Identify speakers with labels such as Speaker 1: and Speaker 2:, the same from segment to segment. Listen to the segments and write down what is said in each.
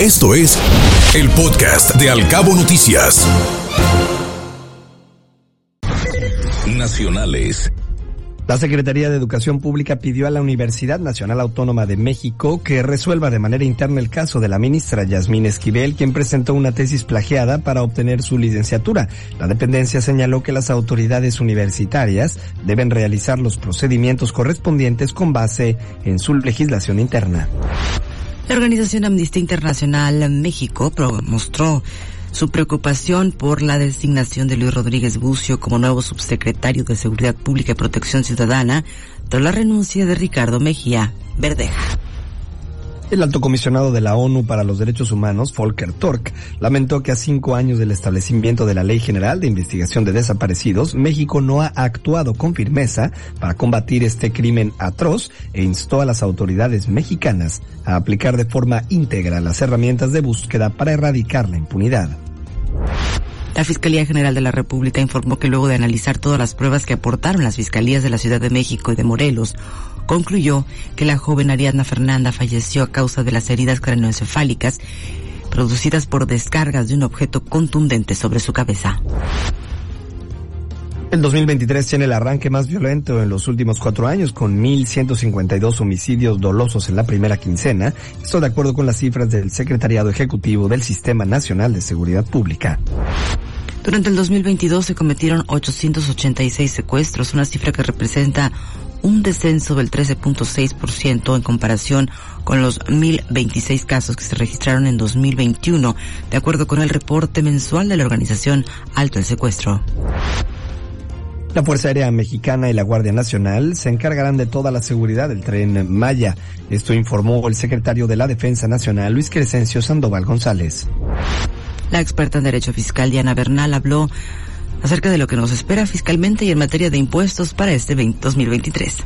Speaker 1: Esto es el podcast de Alcabo Noticias. Nacionales.
Speaker 2: La Secretaría de Educación Pública pidió a la Universidad Nacional Autónoma de México que resuelva de manera interna el caso de la ministra Yasmín Esquivel, quien presentó una tesis plagiada para obtener su licenciatura. La dependencia señaló que las autoridades universitarias deben realizar los procedimientos correspondientes con base en su legislación interna.
Speaker 3: La organización Amnistía Internacional México mostró su preocupación por la designación de Luis Rodríguez Bucio como nuevo subsecretario de Seguridad Pública y Protección Ciudadana tras la renuncia de Ricardo Mejía Verdeja.
Speaker 2: El alto comisionado de la ONU para los Derechos Humanos, Volker Turk, lamentó que a cinco años del establecimiento de la Ley General de Investigación de Desaparecidos, México no ha actuado con firmeza para combatir este crimen atroz e instó a las autoridades mexicanas a aplicar de forma íntegra las herramientas de búsqueda para erradicar la impunidad.
Speaker 3: La Fiscalía General de la República informó que luego de analizar todas las pruebas que aportaron las fiscalías de la Ciudad de México y de Morelos, concluyó que la joven Ariadna Fernanda falleció a causa de las heridas craneoencefálicas producidas por descargas de un objeto contundente sobre su cabeza.
Speaker 2: El 2023 tiene el arranque más violento en los últimos cuatro años, con 1.152 homicidios dolosos en la primera quincena. Esto de acuerdo con las cifras del Secretariado Ejecutivo del Sistema Nacional de Seguridad Pública.
Speaker 3: Durante el 2022 se cometieron 886 secuestros, una cifra que representa un descenso del 13.6% en comparación con los 1.026 casos que se registraron en 2021, de acuerdo con el reporte mensual de la organización Alto el Secuestro.
Speaker 2: La Fuerza Aérea Mexicana y la Guardia Nacional se encargarán de toda la seguridad del tren Maya. Esto informó el secretario de la Defensa Nacional, Luis Crescencio Sandoval González.
Speaker 3: La experta en Derecho Fiscal, Diana Bernal, habló acerca de lo que nos espera fiscalmente y en materia de impuestos para este 2023.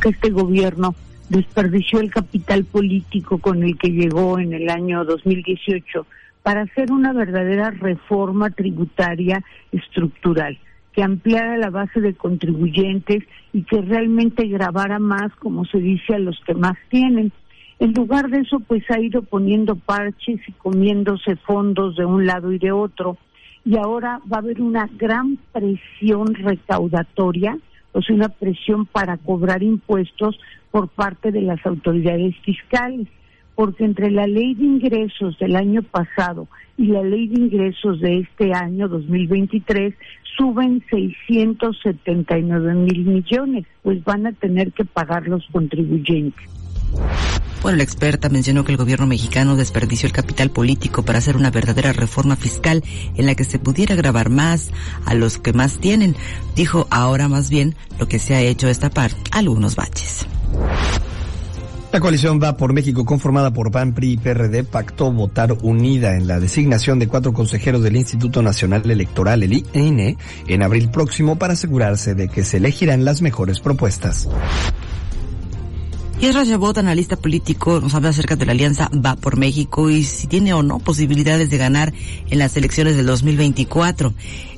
Speaker 4: Que este gobierno desperdició el capital político con el que llegó en el año 2018 para hacer una verdadera reforma tributaria estructural que ampliara la base de contribuyentes y que realmente grabara más, como se dice, a los que más tienen. En lugar de eso, pues ha ido poniendo parches y comiéndose fondos de un lado y de otro. Y ahora va a haber una gran presión recaudatoria, o sea, una presión para cobrar impuestos por parte de las autoridades fiscales. Porque entre la ley de ingresos del año pasado y la ley de ingresos de este año 2023 suben 679 mil millones, pues van a tener que pagar los contribuyentes.
Speaker 3: Bueno, la experta mencionó que el gobierno mexicano desperdició el capital político para hacer una verdadera reforma fiscal en la que se pudiera grabar más a los que más tienen. Dijo ahora más bien lo que se ha hecho es tapar algunos baches.
Speaker 2: La coalición Va por México, conformada por PAN, PRI y PRD, pactó votar unida en la designación de cuatro consejeros del Instituto Nacional Electoral, el INE, en abril próximo para asegurarse de que se elegirán las mejores propuestas.
Speaker 3: Y es Rajabot, analista político, nos habla acerca de la alianza Va por México y si tiene o no posibilidades de ganar en las elecciones del 2024.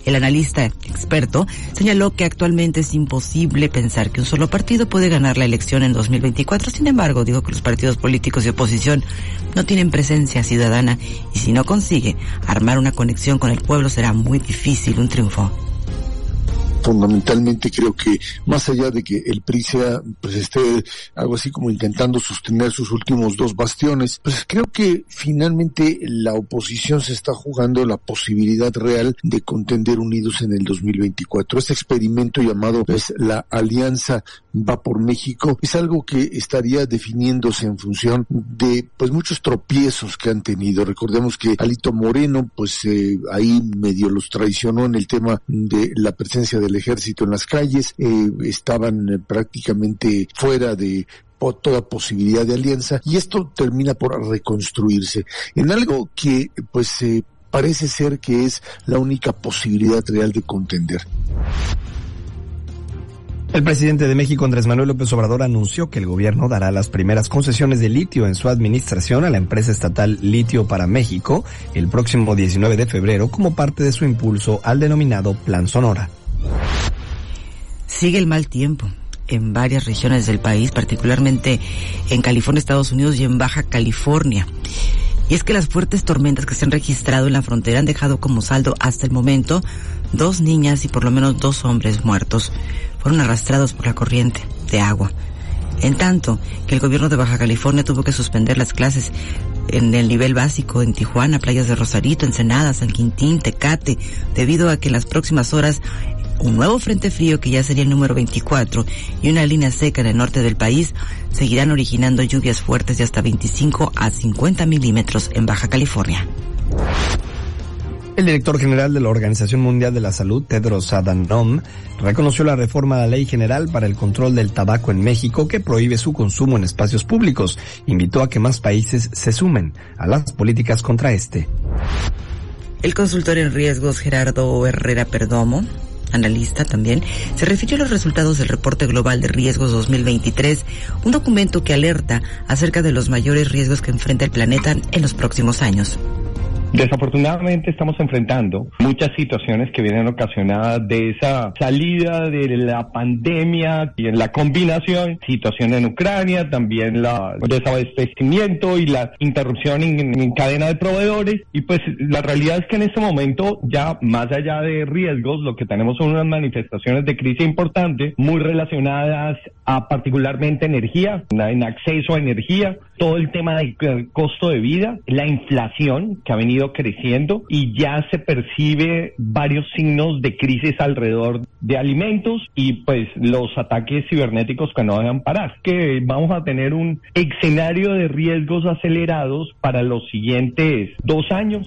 Speaker 3: El analista experto señaló que actualmente es imposible pensar que un solo partido puede ganar la elección en 2024. Sin embargo, dijo que los partidos políticos de oposición no tienen presencia ciudadana y si no consigue armar una conexión con el pueblo será muy difícil un triunfo
Speaker 5: fundamentalmente creo que más allá de que el PRI sea, pues esté algo así como intentando sostener sus últimos dos bastiones, pues creo que finalmente la oposición se está jugando la posibilidad real de contender unidos en el 2024. Este experimento llamado pues, la Alianza Va por México es algo que estaría definiéndose en función de pues muchos tropiezos que han tenido. Recordemos que Alito Moreno pues eh, ahí medio los traicionó en el tema de la presencia de el ejército en las calles, eh, estaban eh, prácticamente fuera de toda posibilidad de alianza y esto termina por reconstruirse en algo que pues eh, parece ser que es la única posibilidad real de contender.
Speaker 2: El presidente de México, Andrés Manuel López Obrador, anunció que el gobierno dará las primeras concesiones de litio en su administración a la empresa estatal Litio para México el próximo 19 de febrero como parte de su impulso al denominado Plan Sonora.
Speaker 3: Sigue el mal tiempo en varias regiones del país, particularmente en California, Estados Unidos y en Baja California. Y es que las fuertes tormentas que se han registrado en la frontera han dejado como saldo hasta el momento dos niñas y por lo menos dos hombres muertos. Fueron arrastrados por la corriente de agua. En tanto que el gobierno de Baja California tuvo que suspender las clases en el nivel básico en Tijuana, playas de Rosarito, Ensenada, San Quintín, Tecate, debido a que en las próximas horas un nuevo frente frío que ya sería el número 24 y una línea seca en el norte del país seguirán originando lluvias fuertes de hasta 25 a 50 milímetros en Baja California.
Speaker 2: El director general de la Organización Mundial de la Salud, Tedros Adhanom, reconoció la reforma a la Ley General para el Control del Tabaco en México que prohíbe su consumo en espacios públicos. Invitó a que más países se sumen a las políticas contra este.
Speaker 3: El consultor en riesgos Gerardo Herrera Perdomo analista también, se refirió a los resultados del Reporte Global de Riesgos 2023, un documento que alerta acerca de los mayores riesgos que enfrenta el planeta en los próximos años.
Speaker 6: Desafortunadamente estamos enfrentando muchas situaciones que vienen ocasionadas de esa salida de la pandemia y en la combinación, situación en Ucrania, también la desabastecimiento y la interrupción en, cadena de proveedores. Y pues la realidad es que en este momento ya más allá de riesgos, lo que tenemos son unas manifestaciones de crisis importantes muy relacionadas a particularmente energía, en acceso a energía, todo el tema del costo de vida, la inflación que ha venido creciendo y ya se percibe varios signos de crisis alrededor de alimentos y pues los ataques cibernéticos que no dejan parar. Que vamos a tener un escenario de riesgos acelerados para los siguientes dos años.